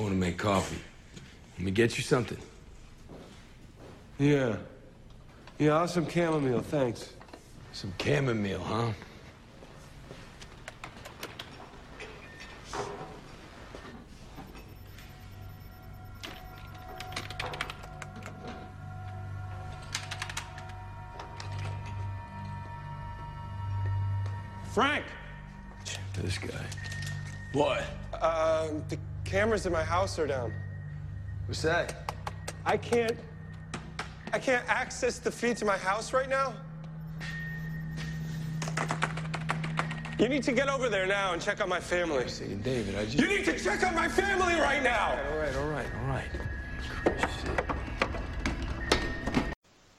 I want to make coffee. Let me get you something. Yeah. Yeah, I'll have some chamomile, thanks. Some chamomile, huh? Cameras in my house are down. What's that? I can't. I can't access the feed to my house right now. You need to get over there now and check on my family. Saying, David, I just. You need to check on my family right now! All right, all right, all right.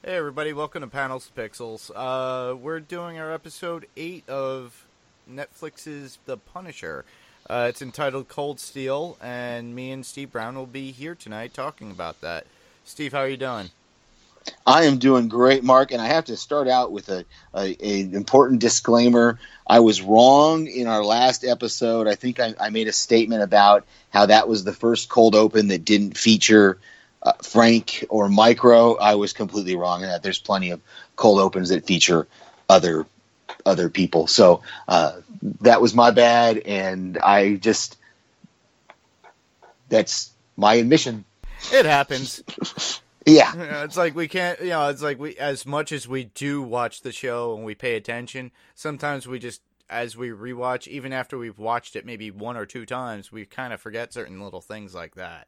Hey everybody, welcome to Panels to Pixels. Uh, we're doing our episode 8 of Netflix's The Punisher. Uh, it's entitled Cold Steel, and me and Steve Brown will be here tonight talking about that. Steve, how are you doing? I am doing great, Mark, and I have to start out with a, a, a important disclaimer. I was wrong in our last episode. I think I, I made a statement about how that was the first cold open that didn't feature uh, Frank or Micro. I was completely wrong in that. There's plenty of cold opens that feature other other people. So uh, that was my bad, and I just that's my admission. It happens. Yeah. You know, it's like we can't, you know, it's like we, as much as we do watch the show and we pay attention, sometimes we just, as we rewatch, even after we've watched it maybe one or two times, we kind of forget certain little things like that.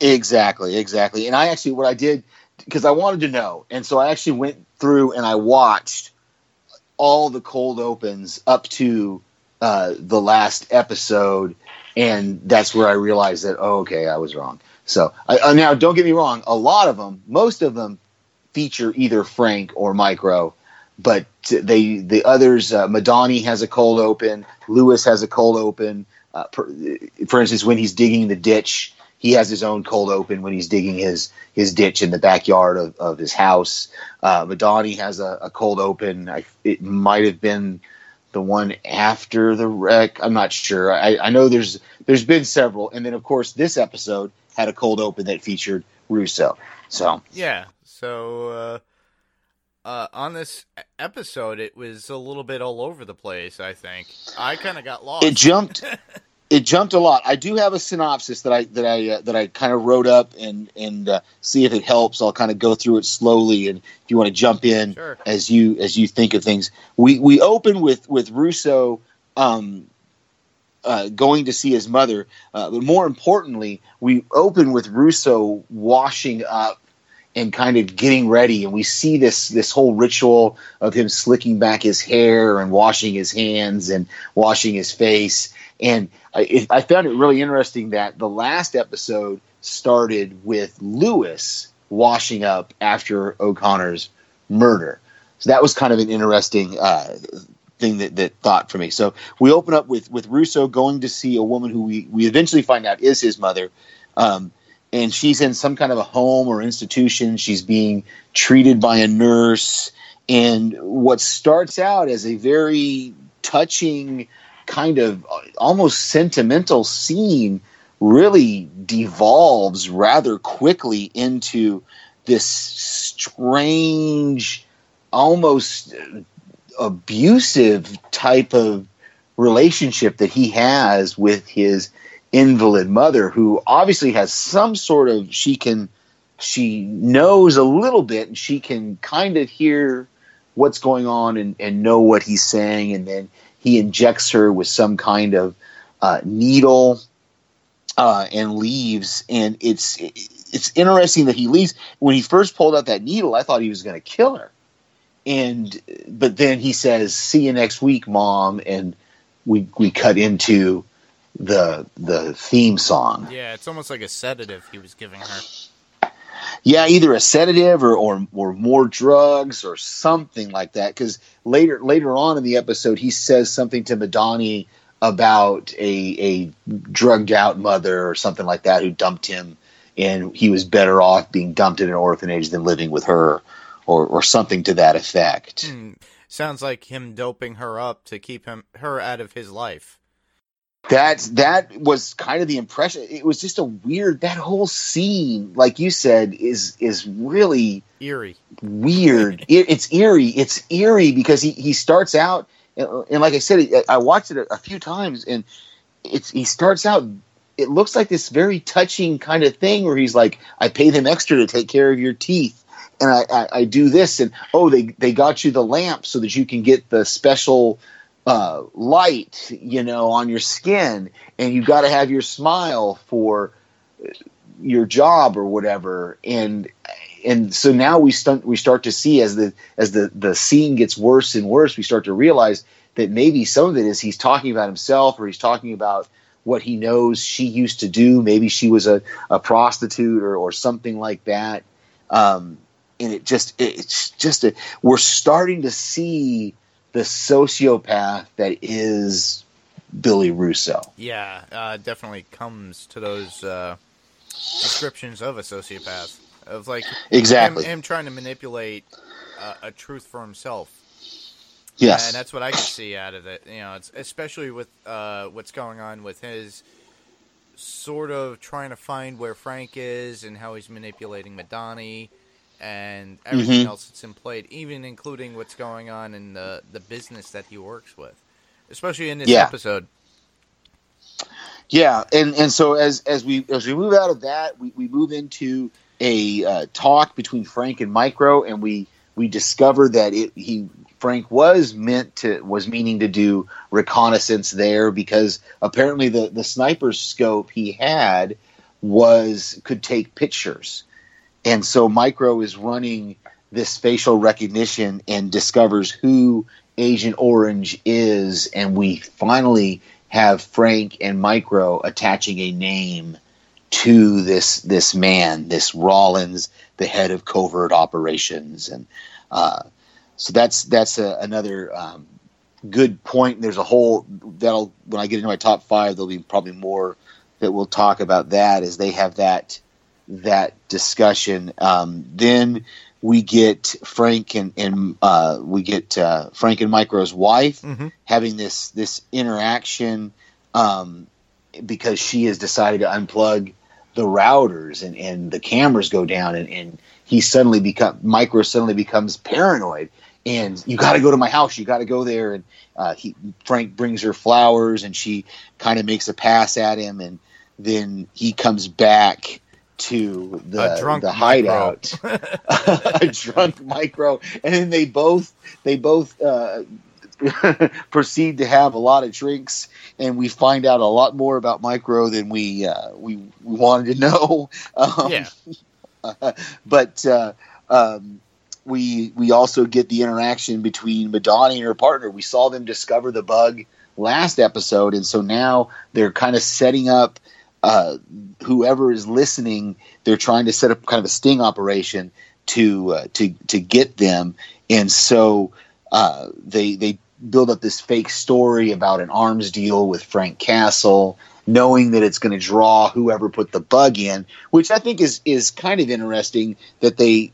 Exactly, exactly. And I actually, what I did, because I wanted to know, and so I actually went through and I watched all the cold opens up to uh, the last episode, and that's where I realized that, oh, okay, I was wrong. So I, uh, now, don't get me wrong, a lot of them, most of them feature either Frank or Micro, but they the others, uh, Madani has a cold open, Lewis has a cold open. Uh, for, for instance, when he's digging the ditch, he has his own cold open when he's digging his his ditch in the backyard of, of his house. Uh, Madani has a, a cold open. I, it might have been the one after the wreck. I'm not sure. I, I know there's there's been several, and then of course this episode had a cold open that featured Russo. So Yeah. So uh, uh, on this episode, it was a little bit all over the place. I think I kind of got lost. it jumped. It jumped a lot. I do have a synopsis that I that I uh, that I kind of wrote up and and uh, see if it helps. I'll kind of go through it slowly, and if you want to jump in Sure. as you as you think of things, we we open with with Russo um, uh, going to see his mother, uh, but more importantly, we open with Russo washing up and kind of getting ready, and we see this this whole ritual of him slicking back his hair and washing his hands and washing his face. And I, I found it really interesting that the last episode started with Lewis washing up after O'Connor's murder. So that was kind of an interesting uh, thing that, that thought for me. So we open up with with Russo going to see a woman who we, we eventually find out is his mother. Um, and she's in some kind of a home or institution. She's being treated by a nurse. And what starts out as a very touching, kind of uh, almost sentimental scene really devolves rather quickly into this strange, almost abusive type of relationship that he has with his invalid mother who obviously has some sort of she can she knows a little bit and she can kind of hear what's going on and, and know what he's saying. And then he injects her with some kind of uh, needle uh, and leaves. And it's it's interesting that he leaves. When he first pulled out that needle i thought he was going to kill her. And but then he says see you next week mom and we we cut into the the theme song. Yeah, it's almost like a sedative he was giving her. Yeah either a sedative or or, or more drugs or something like that because later later on in the episode he says something to madani about a a drugged out mother or something like that who dumped him and he was better off being dumped in an orphanage than living with her or or something to that effect Hmm. Sounds like him doping her up to keep him her out of his life. That that was kind of the impression. It was just a weird. That whole scene, like you said, is is really Eerie. weird. It, it's eerie. It's eerie because he he starts out and, and like I said, I watched it a, a few times, and it's he starts out. It looks like this very touching kind of thing where he's like, "I pay them extra to take care of your teeth." And I, I, I do this, and oh, they they got you the lamp so that you can get the special uh, light, you know, on your skin, and you got to have your smile for your job or whatever. And and so now we start we start to see as the as the the scene gets worse and worse, we start to realize that maybe some of it is he's talking about himself or he's talking about what he knows she used to do. Maybe she was a, a prostitute or, or something like that. Um, and it just it's just a, we're starting to see the sociopath that is Billy Russo. Yeah, uh, definitely comes to those uh, descriptions of a sociopath of like Exactly. him, him trying to manipulate uh, a truth for himself. Yes. and that's what I could see out of it. You know, it's especially with uh, what's going on with his sort of trying to find where Frank is and how he's manipulating Madani and everything Mhm. else that's in play, even including what's going on in the the business that he works with, especially in this Yeah. episode. Yeah, and and so as as we as we move out of that, we, we move into a uh, talk between Frank and Micro, and we we discover that it he Frank was meant to was meaning to do reconnaissance there because apparently the the sniper scope he had was could take pictures, and so Micro is running this facial recognition and discovers who Agent Orange is, and we finally have Frank and Micro attaching a name to this this man, this Rawlins, the head of covert operations, and uh, so that's that's a, another um, good point. There's a whole that'll when I get into my top five, there'll be probably more that we'll talk about that as they have that that discussion. Um, then we get Frank and, and uh, we get uh, Frank and Micro's wife Mm-hmm. having this this interaction um, because she has decided to unplug the routers and, and the cameras go down and, and he suddenly become micro suddenly becomes paranoid and you got to go to my house you got to go there and uh, he frank brings her flowers and she kind of makes a pass at him and then he comes back to the, the hideout a drunk micro and then they both they both uh, proceed to have a lot of drinks and we find out a lot more about micro than we uh, we, we wanted to know um, Yeah. but uh, um, we we also get the interaction between Madani and her partner. We saw them discover the bug last episode, and so now they're kind of setting up. Uh, whoever is listening, they're trying to set up kind of a sting operation to uh, to to get them, and so uh, they they build up this fake story about an arms deal with Frank Castle, knowing that it's going to draw whoever put the bug in, which I think is is kind of interesting that they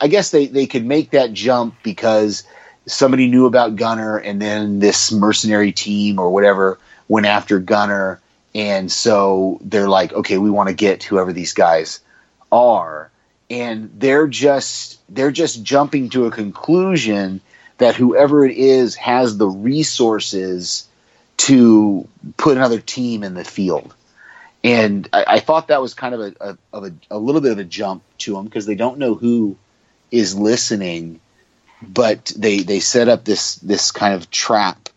I guess they, they could make that jump because somebody knew about Gunner and then this mercenary team or whatever went after Gunner and so they're like, okay, we want to get whoever these guys are. And they're just they're just jumping to a conclusion that whoever it is has the resources to put another team in the field. And I, I thought that was kind of a, a of a, a little bit of a jump to them because they don't know who is listening, but they they set up this this kind of trap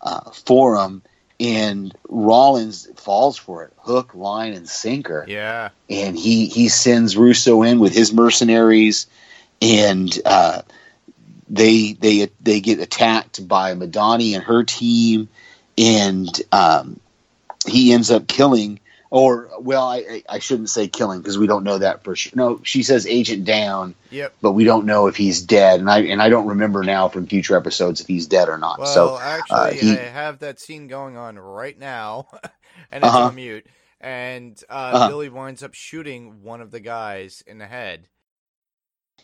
uh, for them, and Rawlins falls for it, hook, line, and sinker Yeah. and he he sends Russo in with his mercenaries, and uh, they they they get attacked by Madani and her team, and um, he ends up killing. Or well, I I- shouldn't say killing because we don't know that for sure. No, she says agent down, Yep. but we don't know if he's dead, and I and I don't remember now from future episodes if he's dead or not. Well, so actually, uh, he- I have that scene going on right now, and it's Uh-huh. on mute. And uh, Uh-huh. Billy winds up shooting one of the guys in the head.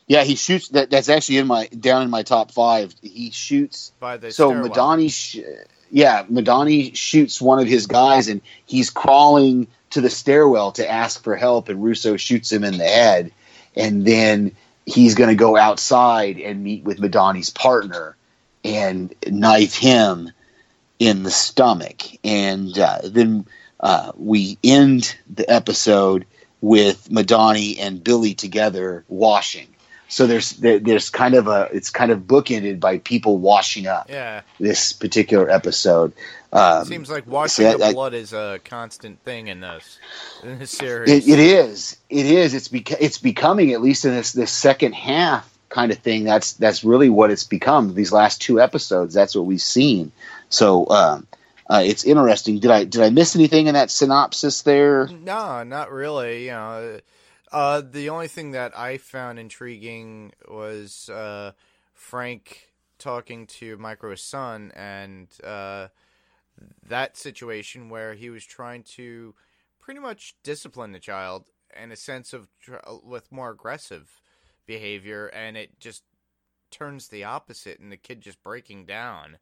Yeah, he shoots. That that's actually in my down in my top five. He shoots. by the so. Madani, sh- yeah, Madani shoots one of his guys, and he's crawling to the stairwell to ask for help, and Russo shoots him in the head, and then he's going to go outside and meet with Madani's partner and knife him in the stomach, and uh, then uh, we end the episode with Madani and Billy together washing. So there's there, there's kind of a it's kind of bookended by people washing up Yeah, this particular episode. Um, seems like washing I- the I- blood is a constant thing in this in this series. it, it is it is it's beca- it's becoming at least in this this second half kind of thing. That's that's really what it's become. These last two episodes, that's what we've seen. So um, uh, it's interesting. Did I did I miss anything in that synopsis there? No, not really. You know, uh, the only thing that I found intriguing was uh, Frank talking to Micro's son and uh, that situation where he was trying to pretty much discipline the child in a sense of tr- with more aggressive behavior, and it just turns the opposite, and the kid just breaking down.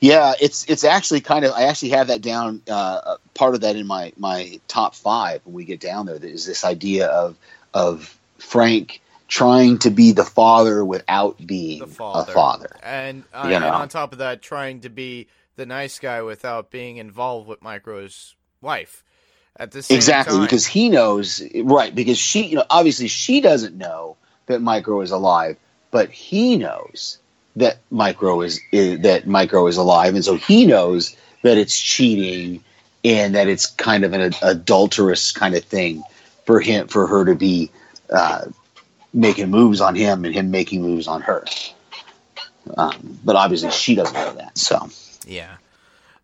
Yeah, it's it's actually kind of I actually have that down uh, part of that in my my top five when we get down there. Is this idea of of Frank trying to be the father without being The father. a father. And, uh, You and know. on top of that, trying to be the nice guy without being involved with Micro's wife at the Exactly, time. because he knows right because she you know obviously she doesn't know that Micro is alive, but he knows that Micro is, is that Micro is alive, and so he knows that it's cheating and that it's kind of an adulterous kind of thing for him for her to be uh, making moves on him and him making moves on her. Um, but obviously she doesn't know that. So Yeah.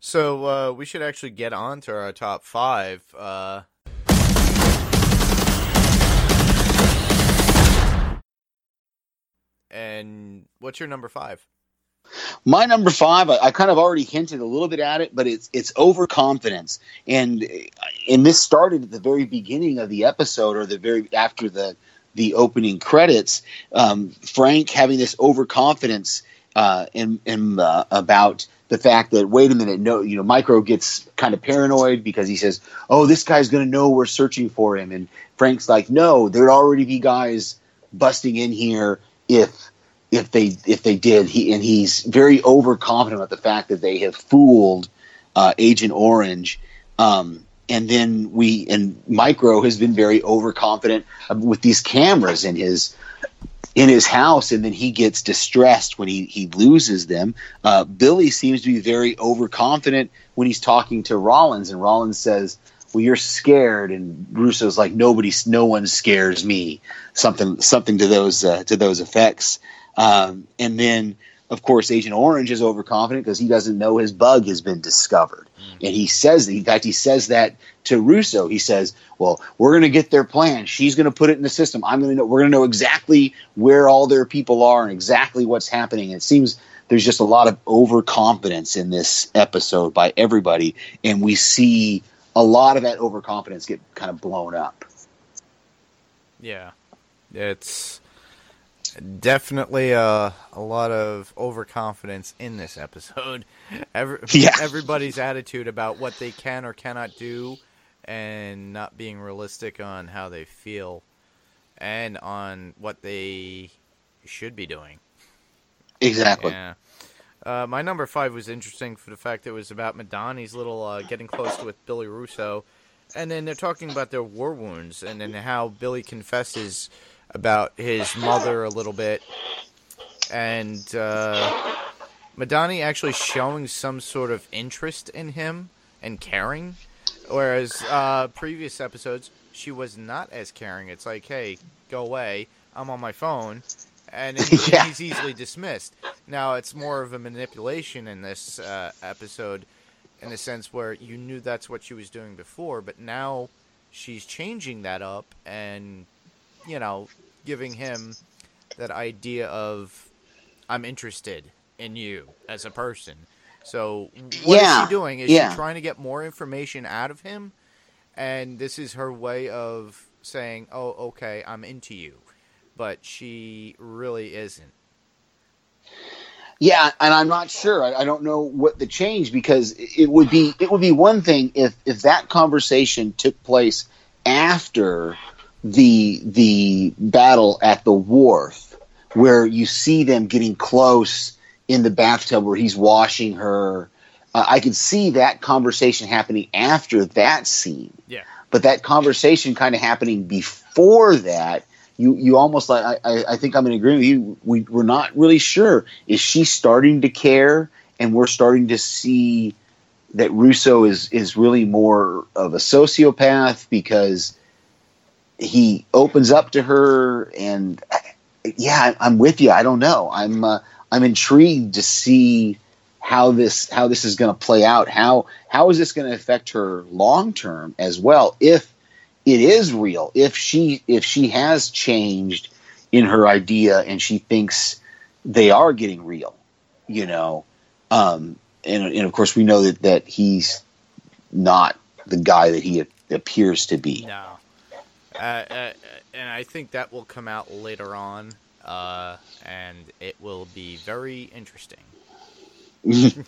So uh, we should actually get on to our top five. Uh, and what's your number five? My number five, I, I kind of already hinted a little bit at it, but it's it's overconfidence, and and this started at the very beginning of the episode, or the very after the the opening credits. Um, Frank having this overconfidence uh, in, in uh, about the fact that wait a minute, no, you know, Micro gets kind of paranoid because he says, "Oh, this guy's going to know we're searching for him," and Frank's like, "No, there'd already be guys busting in here if." if they if they did he and he's very overconfident about the fact that they have fooled uh, Agent Orange um, and then we and Micro has been very overconfident with these cameras in his in his house and then he gets distressed when he he loses them. Uh, Billy seems to be very overconfident when he's talking to Rawlins and Rawlins says well you're scared and Russo's like nobody no one scares me. Something something to those uh, to those effects. Um, and then, of course, Agent Orange is overconfident because he doesn't know his bug has been discovered. Hmm. And he says, in fact, he says that to Russo. He says, "Well, we're going to get their plan. She's going to put it in the system. I'm going to know. We're going to know exactly where all their people are and exactly what's happening." And it seems there's just a lot of overconfidence in this episode by everybody, and we see a lot of that overconfidence get kind of blown up. Yeah, it's definitely a a lot of overconfidence in this episode. Every, Yeah. Everybody's attitude about what they can or cannot do, and not being realistic on how they feel, and on what they should be doing. Exactly. Yeah. Uh, my number five was interesting for the fact that it was about Madani's little uh, getting close with Billy Russo, and then they're talking about their war wounds, and then how Billy confesses about his mother a little bit, and uh, Madani actually showing some sort of interest in him and caring, whereas uh, previous episodes she was not as caring. It's like, hey, go away, I'm on my phone, and, Yeah. he's easily dismissed. Now it's more of a manipulation in this uh, episode, in the sense where you knew that's what she was doing before, but now she's changing that up and you know giving him that idea of I'm interested in you as a person. So what is Yeah, she doing? Is yeah. she trying to get more information out of him? And this is her way of saying, "Oh, okay, I'm into you." but she really isn't. Yeah, and I'm not sure. I, I don't know what the change because it would be it would be one thing if if that conversation took place after the the battle at the wharf, where you see them getting close in the bathtub where he's washing her. Uh, I could see that conversation happening after that scene. Yeah. But that conversation kind of happening before that, you you almost like I, I think I'm in agreement with you. We we're not really sure. Is she starting to care, and we're starting to see that Russo is is really more of a sociopath because he opens up to her, and yeah, I'm with you. I don't know. I'm uh, I'm intrigued to see how this how this is going to play out. How how is this going to affect her long term as well? If it is real, if she if she has changed in her idea and she thinks they are getting real, you know, um, and and of course we know that that he's not the guy that he appears to be. No. Uh, uh, and I think that will come out later on, uh, and it will be very interesting.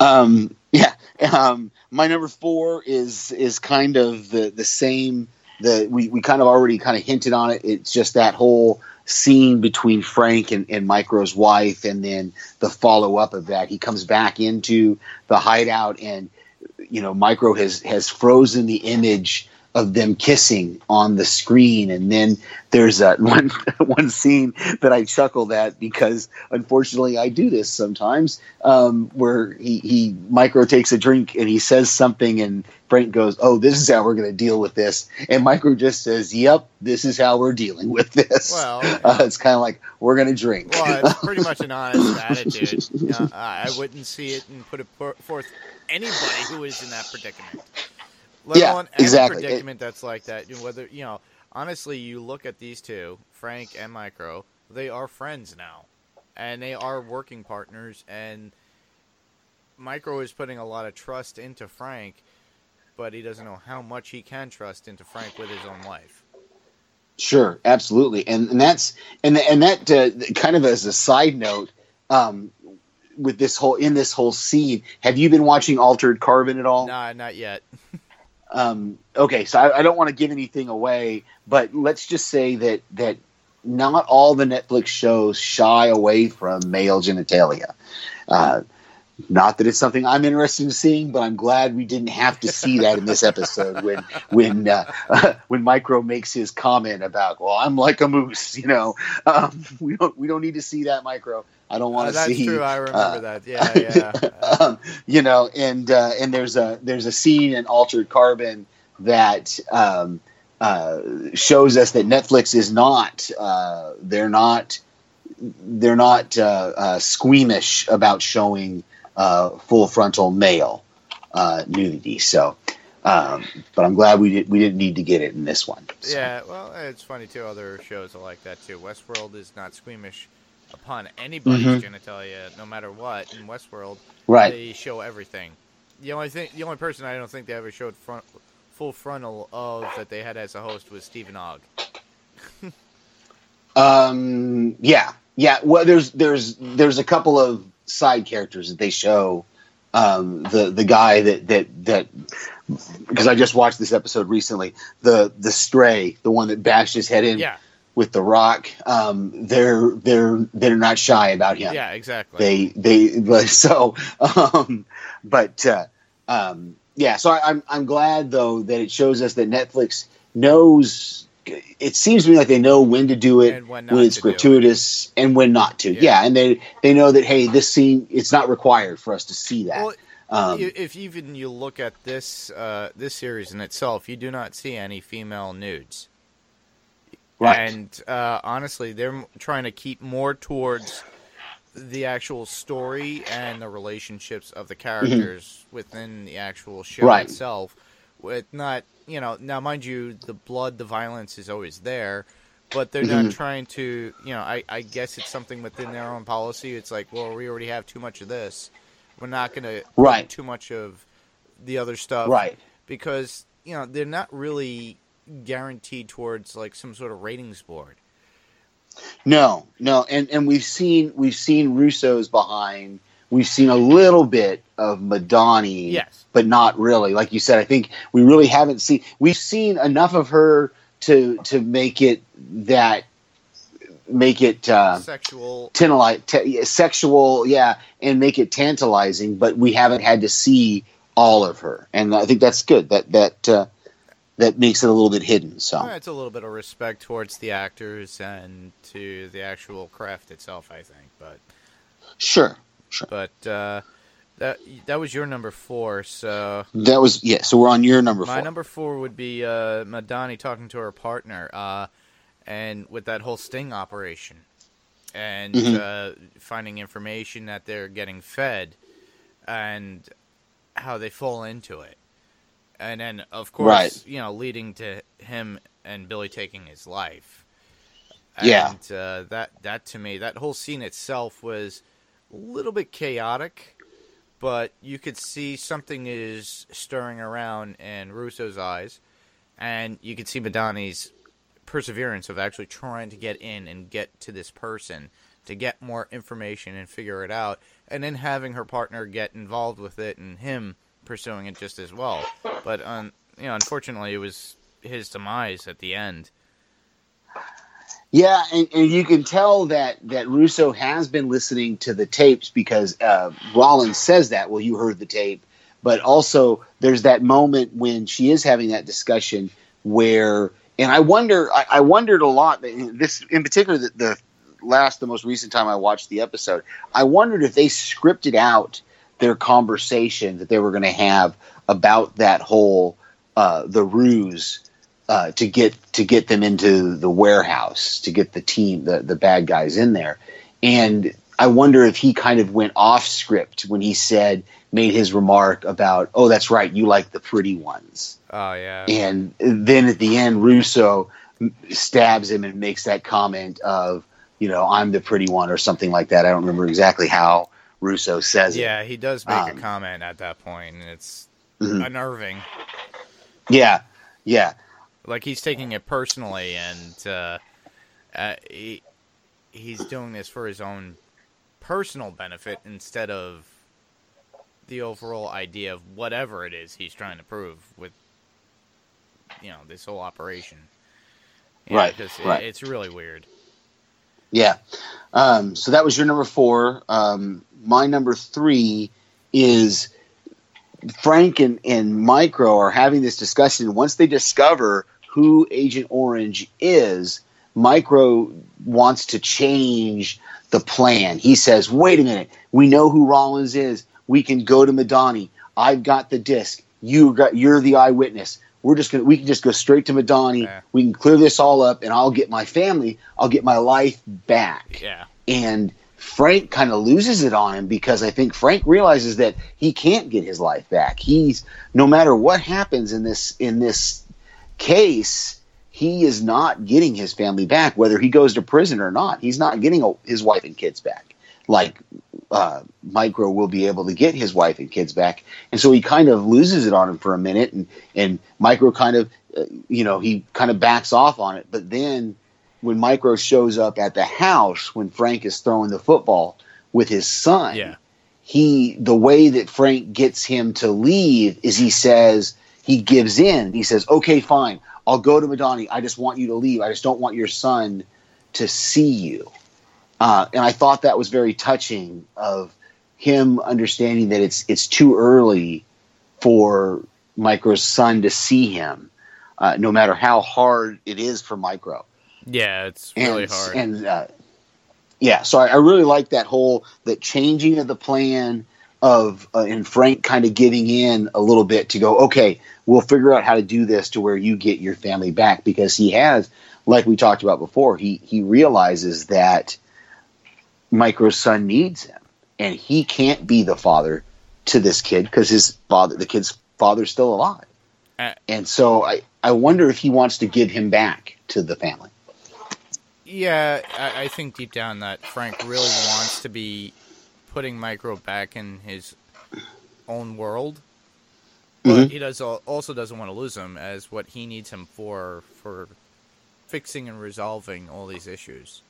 um, yeah, um, my number four is is kind of the the same. The we, we kind of already kind of hinted on it. It's just that whole scene between Frank and, and Micro's wife, and then the follow up of that. He comes back into the hideout, and you know Micro has has frozen the image of them kissing on the screen and then there's a one one scene that I chuckled at because unfortunately I do this sometimes um, where he, he micro takes a drink and he says something and Frank goes oh this is how we're going to deal with this and micro just says yep this is how we're dealing with this Well, uh, it's kind of like we're going to drink Well, it's pretty much an honest attitude. I wouldn't see it and put it forth anybody who is in that predicament. Let Yeah, alone exactly. predicament that's like that. Whether you know, honestly, you look at these two, Frank and Micro. They are friends now, and they are working partners. And Micro is putting a lot of trust into Frank, but he doesn't know how much he can trust into Frank with his own life. Sure, absolutely, and and that's and and that uh, kind of as a side note, um, with this whole in this whole scene, have you been watching Altered Carbon at all? Nah, not yet. Um, okay, so I, I don't want to give anything away, but let's just say that that not all the Netflix shows shy away from male genitalia. Uh, not that it's something I'm interested in seeing, but I'm glad we didn't have to see that in this episode when when uh, when Micro makes his comment about, "Well, I'm like a moose," you know. Um, we don't we don't need to see that, Micro. I don't want Uh, to that's see. true. I remember uh, that. Yeah, yeah. Uh, um, you know, and uh, and there's a there's a scene in Altered Carbon that um, uh, shows us that Netflix is not uh, they're not they're not uh, uh, squeamish about showing uh, full frontal male uh, nudity. So, um, but I'm glad we did we didn't need to get it in this one. So, Yeah, well, it's funny too. Other shows are like that too. Westworld is not squeamish upon anybody's genitalia, no matter what. In Westworld, Mm-hmm. Right. they show everything. The only thing, the only person I don't think they ever showed front, full frontal of that they had as a host was Steven Ogg. Um, yeah, yeah. Well, there's there's there's a couple of side characters that they show. Um, the the guy that that that because I just watched this episode recently. The the stray, the one that bashed his head in Yeah, with the rock. Um, they're they're they're not shy about him. yeah, exactly. They they but so um, but uh, um, yeah. So I, I'm I'm glad though that it shows us that Netflix knows. It seems to me like they know when to do it And when when it's to do it. gratuitous and when not to. Yeah. Yeah. and they they know that hey, this scene it's not required for us to see that. Well, um, if even you look at this uh, this series in itself, you do not see any female nudes. Right. And uh, honestly, they're trying to keep more towards the actual story and the relationships of the characters within the actual show Mm-hmm. Right. itself. With not, you know, now mind you, the blood, the violence is always there, but they're Mm-hmm. not trying to, you know, I, I guess it's something within their own policy. It's like, well, we already have too much of this. We're not going to Right. too much of the other stuff, Right. Because you know they're not really guaranteed towards like some sort of ratings board. No, no, and and we've seen we've seen Russo's behind. We've seen a little bit of Madani, Yes. but not really. Like you said, I think we really haven't seen. We've seen enough of her to to make it that make it uh, Sexual. tantalize, t- sexual, yeah, and make it tantalizing. But we haven't had to see all of her, and I think that's good. That that uh, that makes it a little bit hidden. So Uh, It's a little bit of respect towards the actors and to the actual craft itself, I think. But sure, sure. but uh, that that was your number four. So That was yeah. So we're on your number my four. number four would be uh, Madani talking to her partner, uh, and with that whole sting operation, and Mhm. uh, finding information that they're getting fed, and how they fall into it, and then of course Right. you know leading to him and Billy taking his life. Yeah. Uh, that that to me, that whole scene itself was a little bit chaotic, but you could see something is stirring around in Russo's eyes, and you could see Madani's perseverance of actually trying to get in and get to this person to get more information and figure it out, and then having her partner get involved with it and him pursuing it just as well. But um, you know, unfortunately, it was his demise at the end. Yeah, and, and you can tell that that Russo has been listening to the tapes because uh, Rawlins says that. Well, you heard the tape, but also there's that moment when she is having that discussion where, and I wonder, I, I wondered a lot. This, in particular, the, the last, the most recent time I watched the episode, I wondered if they scripted out their conversation that they were going to have about that whole uh, the ruse uh, to get to get them into the warehouse to get the team the the bad guys in there. And i wonder if he kind of went off script when he said made his remark about oh that's right you like the pretty ones. Oh yeah. and then at the end russo stabs him and makes that comment of you know i'm the pretty one or something like that. I don't remember exactly how russo says it Yeah, he does make Um, a comment at that point, and it's Mhm. unnerving. yeah yeah Like he's taking it personally, and uh, uh, he, he's doing this for his own personal benefit instead of the overall idea of whatever it is he's trying to prove with, you know, this whole operation. Yeah, Right, 'cause right. It, it's really weird. Yeah. Um, so that was your number four. Um, my number three is Frank and, and Micro are having this discussion. Once they discover who Agent Orange is, Micro wants to change the plan. He says, wait a minute, we know who Rawlins is. We can go to Madani. I've got the disc. You got you're the eyewitness. We're just gonna we can just go straight to Madani. Yeah. We can clear this all up and I'll get my family, I'll get my life back Yeah. and Frank kind of loses it on him because I think Frank realizes that he can't get his life back. He's no matter what happens in this in this case, he is not getting his family back, whether he goes to prison or not. He's not getting a, his wife and kids back. Like uh, Micro will be able to get his wife and kids back, and so he kind of loses it on him for a minute, and and Micro kind of, uh, you know, he kind of backs off on it, but then when Micro shows up at the house when Frank is throwing the football with his son, Yeah. he the way that Frank gets him to leave is he says he gives in. He says, "Okay, fine, I'll go to Madani. I just want you to leave. I just don't want your son to see you." Uh, and I thought that was very touching of him understanding that it's it's too early for Micro's son to see him, uh, no matter how hard it is for Micro Yeah, it's and, really hard. And uh, yeah, so I, I really like that whole the changing of the plan of uh, and Frank kind of giving in a little bit to go. Okay, we'll figure out how to do this to where you get your family back because he has, like we talked about before, he he realizes that Micro's son needs him, and he can't be the father to this kid because his father, the kid's father's still alive. Uh, and so I, I wonder if he wants to give him back to the family. Yeah, I, I think deep down that Frank really wants to be putting Micro back in his own world, but Mhm. he does also doesn't want to lose him as what he needs him for for fixing and resolving all these issues.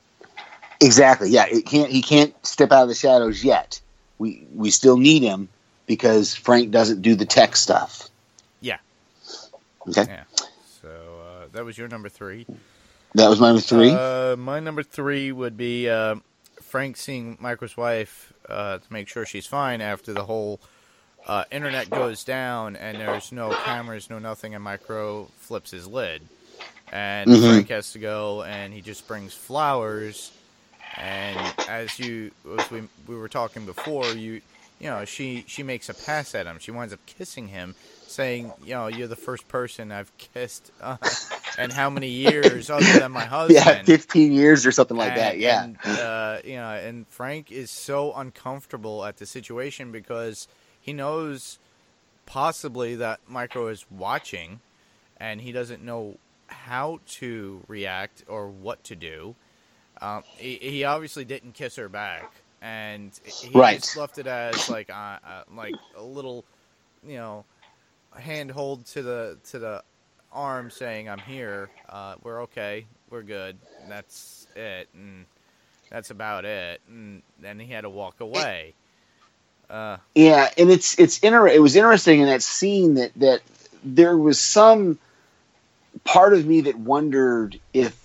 Exactly. Yeah, it can't. He can't step out of the shadows yet. We we still need him because Frank doesn't do the tech stuff. Yeah. Okay, Yeah. So uh, that was your number three. That was my number three. Uh, my number three would be uh, Frank seeing Micro's wife uh, to make sure she's fine after the whole uh, internet goes down and there's no cameras, no nothing, and Micro flips his lid. And Mhm. Frank has to go and he just brings flowers. And as you, as we, we were talking before, you, you know, she, she makes a pass at him. She winds up kissing him, saying, you know, you're the first person I've kissed, uh, and how many years other than my husband. yeah, fifteen years or something like that. Yeah, and, uh, you know, and Frank is so uncomfortable at the situation because he knows possibly that Micro is watching, and he doesn't know how to react or what to do. Um, he, he obviously didn't kiss her back, and he Right. just left it as like uh, uh, like a little, you know, handhold to the to the arm saying I'm here. Uh, we're okay. We're good. That's it, and that's about it. And then he had to walk away. Uh, yeah, and it's it's inter- It was interesting in that scene that that there was some part of me that wondered if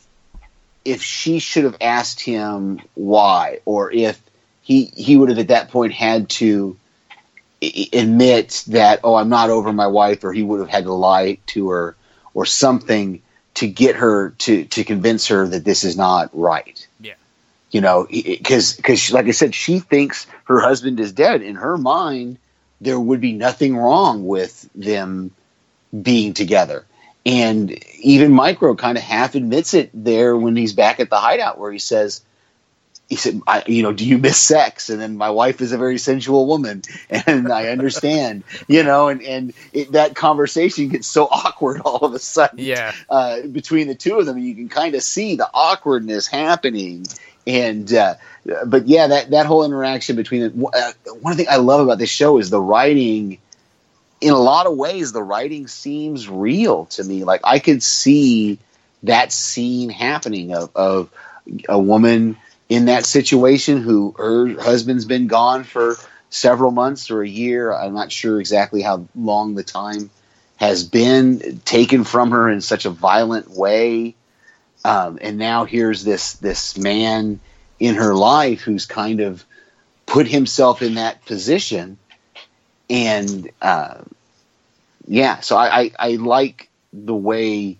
if she should have asked him why, or if he he would have at that point had to admit that oh I'm not over my wife, or he would have had to lie to her or something to get her to to convince her that this is not right. Yeah. You know, because because like I said, she thinks her husband is dead. In her mind, there would be nothing wrong with them being together. And even Micro kind of half admits it there when he's back at the hideout, where he says, "He said, I, you know, do you miss sex?" And then my wife is a very sensual woman, and I understand, you know, and and it, that conversation gets so awkward all of a sudden yeah, uh, between the two of them. You can kind of see the awkwardness happening. And uh, but yeah, that that whole interaction between the, uh, one thing I love about this show is the writing. In a lot of ways, the writing seems real to me. Like I could see that scene happening of, of a woman in that situation who her husband's been gone for several months or a year. I'm not sure exactly how long the time has been taken from her in such a violent way. Um, and now here's this this man in her life who's kind of put himself in that position, and uh, yeah, so I, I, I like the way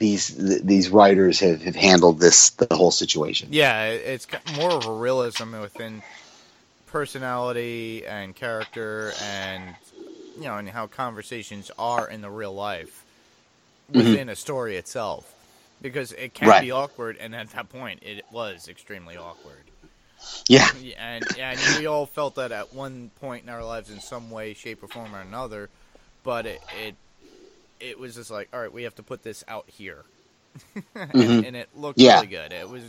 these th- these writers have, have handled this the whole situation. yeah. it- It's got more of a realism within personality and character, and you know, and how conversations are in the real life mm-hmm. within a story itself. Because it can Right. be awkward, and at that point, it was extremely awkward. Yeah, Yeah, and and we all felt that at one point in our lives in some way, shape, or form or another. But it it, it was just like, all right, we have to put this out here, and, and it looked Yeah. really good. It was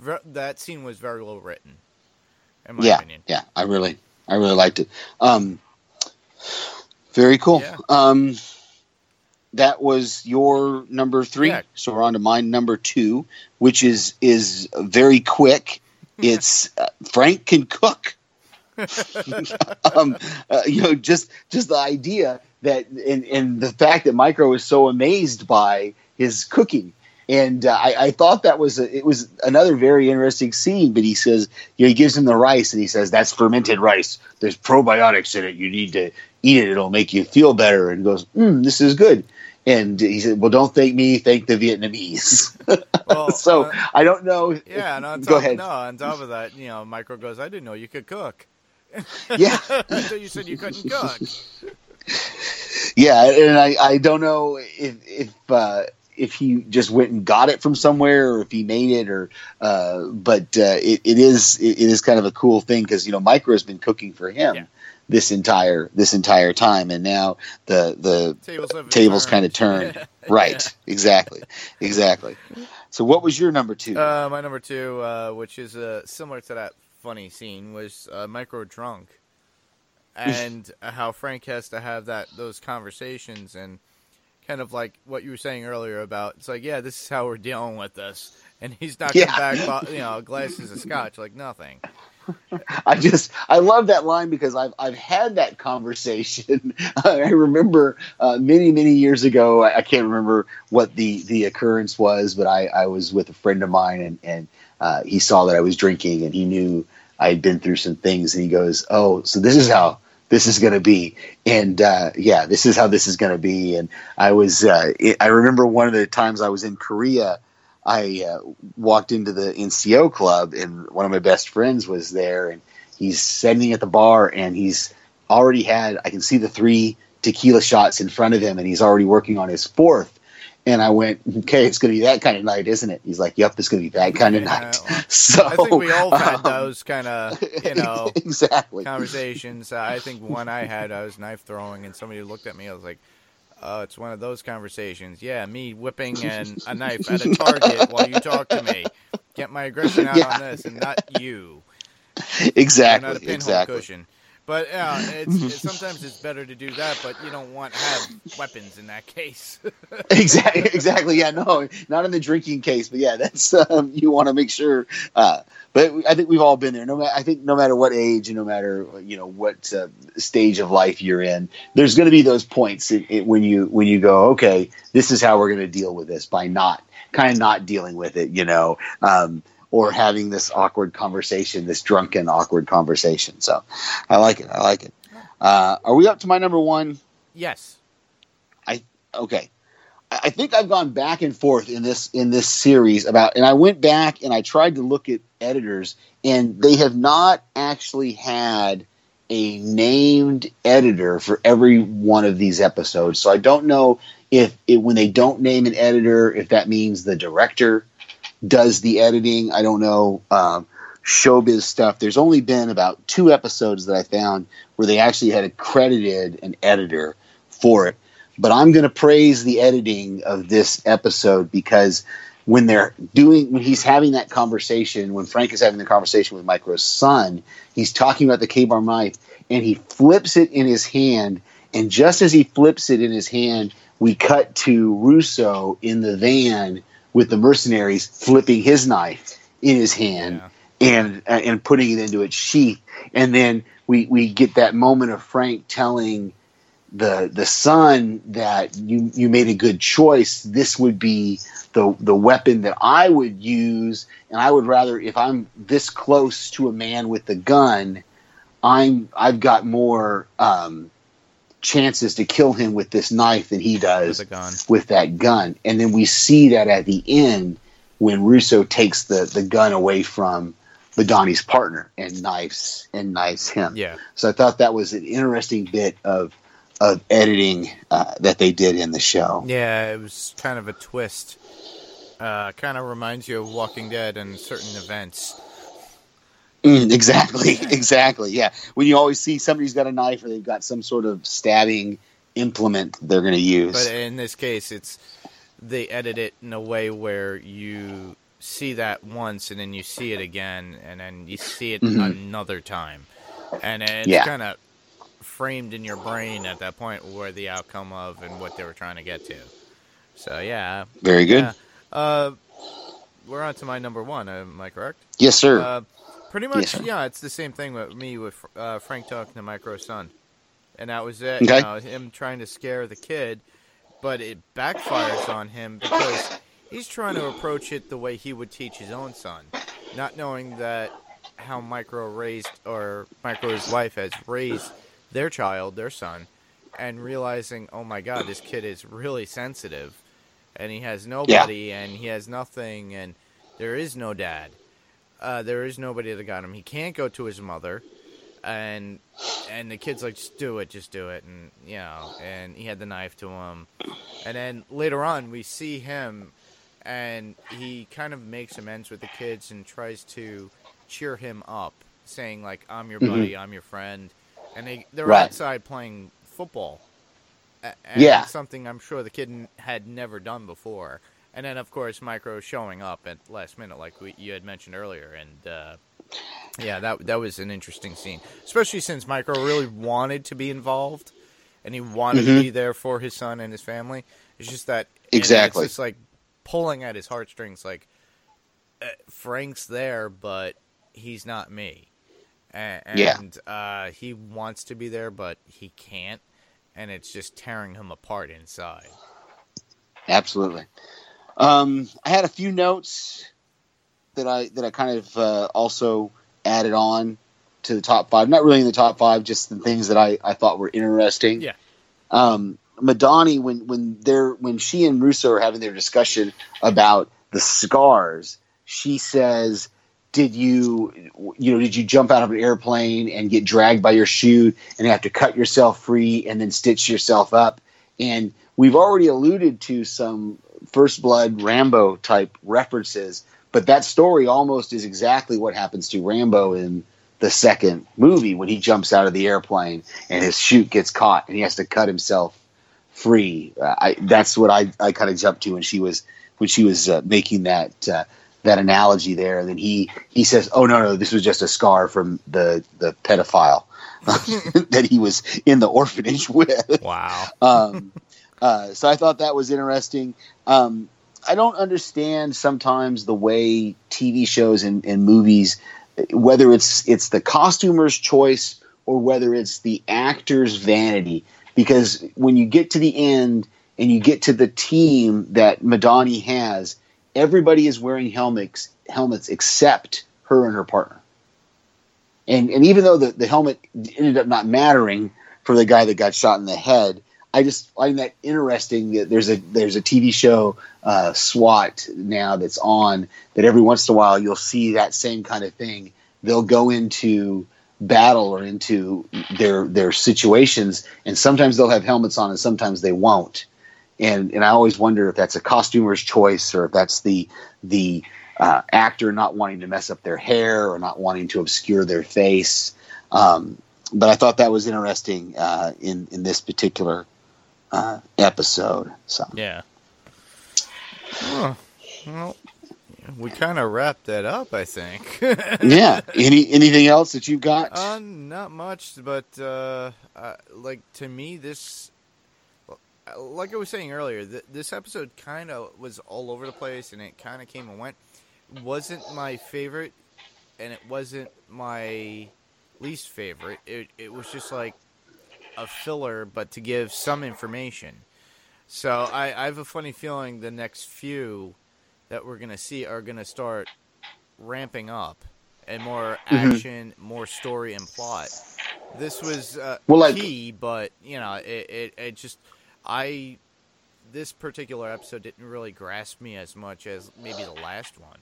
ver- that scene was very well written, in my yeah, opinion. yeah. I really I really liked it. Um, very cool. Yeah. Um, that was your number three. Yeah. So we're on to my number two, which is is very quick. It's uh, Frank can cook. um, uh, you know, just just the idea that and, and the fact that Micro is so amazed by his cooking. And uh, I, I thought that was a, it was another very interesting scene. But he says, you know, he gives him the rice, and he says, "That's fermented rice. There's probiotics in it. You need to eat it. It'll make you feel better." And he goes, mm, "This is good." And he said, "Well, don't thank me. Thank the Vietnamese." Well, so uh, I don't know. yeah, and on top, go ahead. No, on top of that, you know, Micro goes, "I didn't know you could cook." Yeah. so you said you couldn't cook. Yeah, and I, I don't know if if uh, if he just went and got it from somewhere or if he made it or uh, but uh, it, it is it, it is kind of a cool thing because you know Micro has been cooking for him Yeah. this entire this entire time and now the the Tables tables kind of turned. Right. Exactly. Exactly. So what was your number two? Uh, my number two, uh, which is uh, similar to that funny scene, was uh, Micro drunk, and how Frank has to have that those conversations and kind of like what you were saying earlier about it's like, yeah, this is how we're dealing with this, and he's not Yeah. back, you know, glasses of scotch like nothing. I just I love that line because I've I've had that conversation. I remember uh, many many years ago. I, I can't remember what the the occurrence was, but I I was with a friend of mine and and uh, he saw that I was drinking and he knew I had been through some things and he goes, "Oh, so this is how." This is going to be, and uh, yeah, this is how this is going to be. And I was, uh, I remember one of the times I was in Korea, I uh, walked into the NCO club, and one of my best friends was there, and he's sitting at the bar, and he's already had. I can see the three tequila shots in front of him, and he's already working on his fourth. And I went, okay, it's going to be that kind of night, isn't it? He's like, yep, it's going to be that kind of Yeah, night. well, So I think we all had um, those kind of, you know, exactly. conversations. Uh, I think one I had, I was knife throwing, and somebody looked at me. I was like, "Oh, it's one of those conversations." Yeah, me whipping and a knife at a target while you talk to me. Get my aggression out Yeah. on this, and not you. You're not a Exactly. pinhole Exactly. cushion. But yeah, it's, it's sometimes it's better to do that, but you don't want to have weapons in that case. exactly exactly. Yeah no not in the drinking case but yeah that's um, you want to make sure uh, but i think we've all been there. No i think no matter what age and no matter you know what uh, stage of life you're in there's going to be those points it, it, when you when you go okay this is how we're going to deal with this by not kind of not dealing with it you know? Um, or having this awkward conversation this drunken awkward conversation. So i like it. I like it. Uh, are we up to my number one? Yes. I okay. I I think I've gone back and forth in this in this series about, and I went back and I tried to look at editors, and they have not actually had a named editor for every one of these episodes. So I don't know if it, when they don't name an editor, if that means the director does the editing. I don't know. Um, showbiz stuff. There's only been about two episodes that I found where they actually had accredited an editor for it but I'm going to praise the editing of this episode because when they're doing when he's having that conversation when Frank is having the conversation with Micro's son he's talking about the KA-BAR knife and he flips it in his hand and just as he flips it in his hand we cut to Russo in the van with the mercenaries flipping his knife in his hand Yeah. and and putting it into its sheath. And then we we get that moment of Frank telling the the son that you you made a good choice. This would be the the weapon that I would use. And I would rather if I'm this close to a man with a gun I'm I've got more um, chances to kill him with this knife than he does With with that gun and then we see that at the end when Russo takes the the gun away from Madani's partner and knives and knives him Yeah. so I thought that was an interesting bit of of editing uh, that they did in the show. Yeah, it was kind of a twist. Uh, kind of reminds you of Walking Dead and certain events. Mm, exactly, exactly. Yeah, when you always see somebody's got a knife or they've got some sort of stabbing implement they're going to use. But in this case, it's they edit it in a way where you see that once and then you see it again and then you see it Mhm. another time, and it's Yeah. kind of framed in your brain at that point where the outcome of and what they were trying to get to. So yeah, Very good. yeah. Uh, we're on to my number one. Am I correct? Yes, sir. Uh, pretty much, yeah. It's the same thing with me with uh, Frank talking to Micro's son, and that was it. Okay. You know, him trying to scare the kid, but it backfires on him because he's trying to approach it the way he would teach his own son, not knowing that how Micro raised or Micro's wife has raised their child, their son, and realizing, oh my God, this kid is really sensitive, and he has nobody, and he has nothing, and there is no dad. Uh, there is nobody that got him. He can't go to his mother, and and the kid's like, just do it, just do it, and you know, and he had the knife to him, and then later on we see him, and he kind of makes amends with the kids and tries to cheer him up, saying like, I'm your Mhm. buddy, I'm your friend, and they they're Right. outside playing football. And Yeah. something I'm sure the kid had never done before. And then, of course, Micro showing up at last minute, like we, you had mentioned earlier, and uh, yeah, that that was an interesting scene, especially since Micro really wanted to be involved, and he wanted to Mhm. be there for his son and his family. It's just that Exactly. It's just like pulling at his heartstrings. Like uh, Frank's there, but he's not me. And, Yeah. uh, he wants to be there, but he can't, and it's just tearing him apart inside. Absolutely. Um, I had a few notes that I that I kind of uh, also added on to the top five. Not really in the top five, just the things that I, I thought were interesting. Yeah. Um, Madani, when when they're when she and Russo are having their discussion about the scars, she says, "Did you you know did you jump out of an airplane and get dragged by your shoe and have to cut yourself free and then stitch yourself up?" And we've already alluded to some First Blood Rambo type references, but that story almost is exactly what happens to Rambo in the second movie when he jumps out of the airplane and his chute gets caught and he has to cut himself free. Uh, I, that's what I, I kind of jumped to when she was when she was uh, making that uh, that analogy there. And then he he says, "Oh no, no, this was just a scar from the the pedophile that he was in the orphanage with." Wow. um, uh, so I thought that was interesting. Um, I don't understand sometimes the way TV shows and, and movies, whether it's it's the costumer's choice or whether it's the actor's vanity, because when you get to the end and you get to the team that Madani has, everybody is wearing helmets helmets except her and her partner. And and even though the, the helmet ended up not mattering for the guy that got shot in the head, I just find that interesting. That there's a there's a TV show uh, SWAT now that's on that every once in a while you'll see that same kind of thing. They'll go into battle or into their their situations, and sometimes they'll have helmets on, and sometimes they won't. And and I always wonder if that's a costumer's choice or if that's the the uh, actor not wanting to mess up their hair or not wanting to obscure their face. Um, but I thought that was interesting uh, in in this particular uh, episode. So Yeah. Huh. Well, we kind of wrapped that up, I think. yeah. Any anything else that you've got? Uh, not much, but uh, uh, like to me, this, like I was saying earlier, th- this episode kind of was all over the place, and it kind of came and went. wasn't my favorite, and it wasn't my least favorite. It it was just like a filler, but to give some information. So I, I have a funny feeling the next few that we're gonna see are gonna start ramping up and more Mhm. action, more story and plot. This was uh, Well, like- key, but you know, it, it it just I this particular episode didn't really grasp me as much as maybe the last one.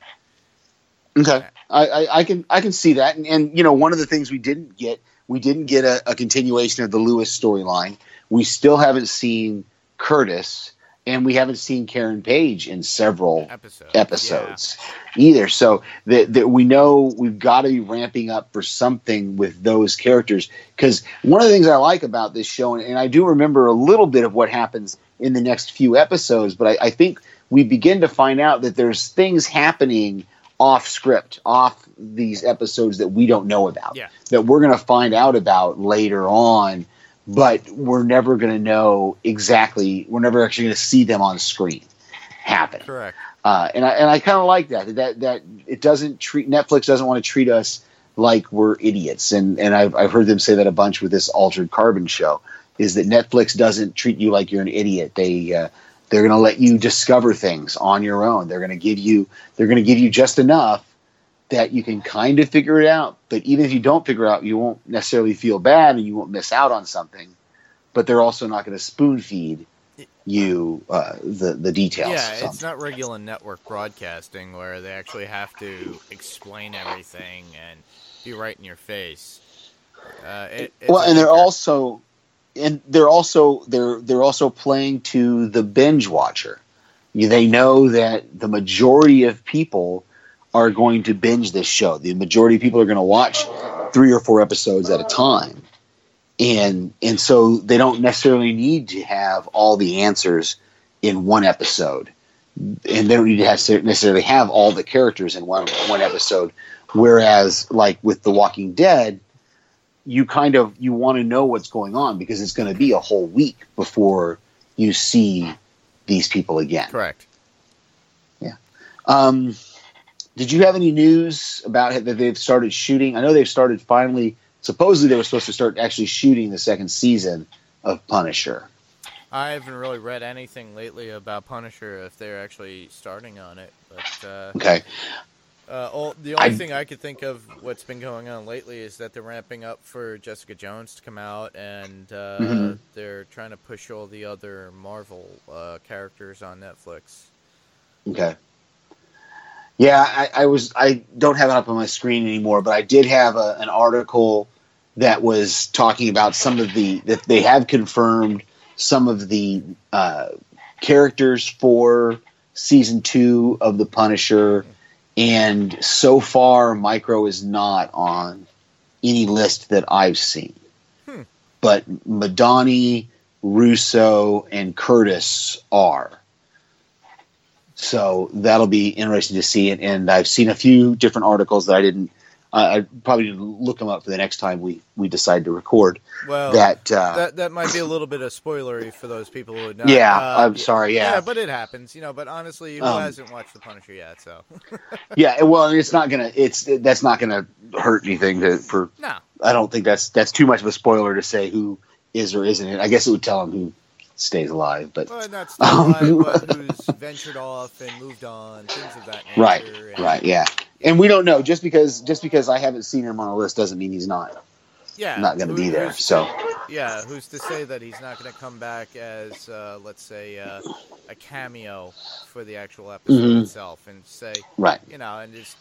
Okay, I, I, I can I can see that, and, and you know one of the things we didn't get we didn't get a, a continuation of the Lewis storyline. We still haven't seen Curtis, and we haven't seen Karen Page in several Episode episodes either. So that that we know we've got to be ramping up for something with those characters. Because one of the things I like about this show, and, and I do remember a little bit of what happens in the next few episodes, but I, I think we begin to find out that there's things happening off script, off these episodes that we don't know about. Yeah. That we're going to find out about later on. But we're never going to know exactly. We're never actually going to see them on screen happen. Correct. Uh, and I and I kind of like that that that it doesn't treat Netflix doesn't want to treat us like we're idiots and and I've I've heard them say that a bunch with this altered carbon show is that Netflix doesn't treat you like you're an idiot they uh, they're going to let you discover things on your own. They're going to give you they're going to give you just enough that you can kind of figure it out. But even if you don't figure it out you won't necessarily feel bad and you won't miss out on something. But they're also not going to spoon feed you uh, the the details Yeah, it's not regular network broadcasting where they actually have to explain everything and be right in your face. Uh, it, it's well, and they're also, and they're also they're they're also playing to the binge watcher. They know that the majority of people are going to binge this show. The majority of people are going to watch three or four episodes at a time, and and so they don't necessarily need to have all the answers in one episode, and they don't need to have, necessarily have all the characters in one one episode. Whereas, like with The Walking Dead, you kind of you want to know what's going on because it's going to be a whole week before you see these people again. Correct. Yeah. Um, did you have any news about it that they've started shooting? I know they've started finally. Supposedly, they were supposed to start actually shooting the second season of Punisher. I haven't really read anything lately about Punisher if they're actually starting on it, but uh, Okay. Uh, all, the only I- thing I could think of what's been going on lately is that they're ramping up for Jessica Jones to come out, and uh, Mhm. they're trying to push all the other Marvel uh, characters on Netflix. Okay. Yeah, I, I was. I don't have it up on my screen anymore, but I did have a, an article that was talking about some of the that they have confirmed some of the uh, characters for season two of the Punisher, and so far, Micro is not on any list that I've seen. Hmm. But Madani, Russo, and Curtis are. So that'll be interesting to see. And, and I've seen a few different articles that I didn't. I I probably need to look them up for the next time we we decide to record. Well, that, uh, that that might be a little bit of spoilery for those people who would not. yeah, uh, I'm sorry. Yeah, but it happens, you know. But honestly, who Um, hasn't watched The Punisher yet? So yeah. Well, it's not gonna. It's that's not gonna hurt anything to for. no, I don't think that's that's too much of a spoiler to say who is or isn't it. I guess it would tell them who stays alive, but well, Um, but who's ventured off and moved on, things of that nature. right, and- right, yeah. And we don't know just because just because I haven't seen him on a list doesn't mean he's not yeah, not going to be there. So yeah, who's to say that he's not going to come back as, uh, let's say, uh, a cameo for the actual episode Mhm. itself, and say, right, you know, and just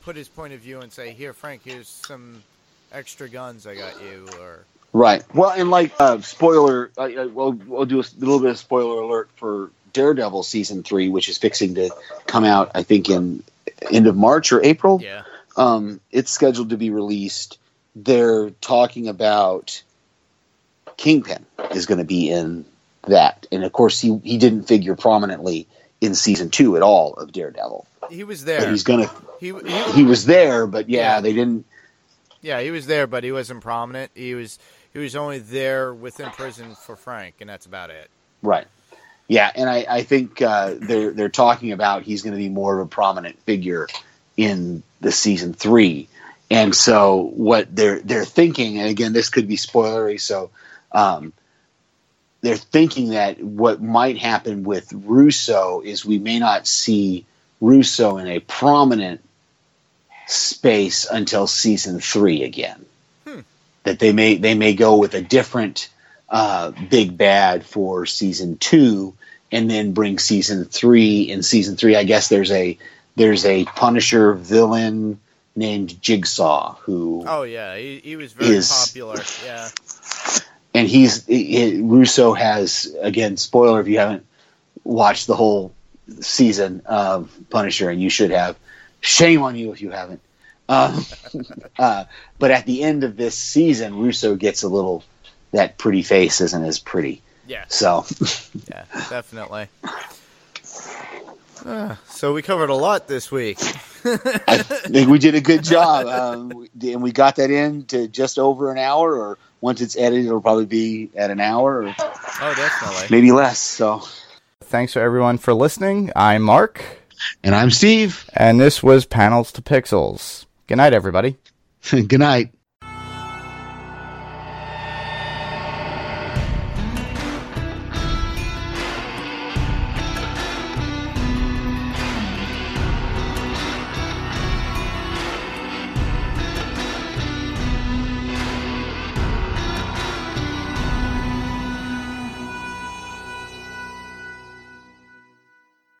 put his point of view and say, "Here, Frank, here's some extra guns I got you," or right. Well, and like uh, spoiler, uh, we'll we'll do a little bit of spoiler alert for Daredevil season three, which is fixing to come out. I think in end of March or April. yeah, um, it's scheduled to be released. They're talking about Kingpin is going to be in that, and of course he he didn't figure prominently in season two at all of Daredevil. he was But there. he's gonna He, he he was there, but yeah, Yeah. they didn't. Yeah, he was there, but he wasn't prominent. He was he was only there within prison for Frank, and that's about it. Right. Yeah, and I, I think uh, they're they're talking about he's going to be more of a prominent figure in the season three, and so what they're they're thinking, and again, this could be spoilery, so um, they're thinking that what might happen with Russo is we may not see Russo in a prominent space until season three again. Hmm. That they may they may go with a different uh, big bad for season two, and then bring season three. In season three, I guess there's a there's a Punisher villain named Jigsaw who Oh yeah, he, he was very Is- popular. Yeah, and he's he- he- Russo has again spoiler if you haven't watched the whole season of Punisher and you should have shame on you if you haven't um, uh, but at the end of this season Russo gets a little that pretty face isn't as pretty yeah, so yeah, definitely. Uh, so we covered a lot this week. I think we did a good job um, and we got that in to just over an hour or once it's edited it'll probably be at an hour or Oh, definitely. maybe less so Thanks for everyone for listening. I'm Mark, and I'm Steve and this was Panels to Pixels. Good night, everybody. good night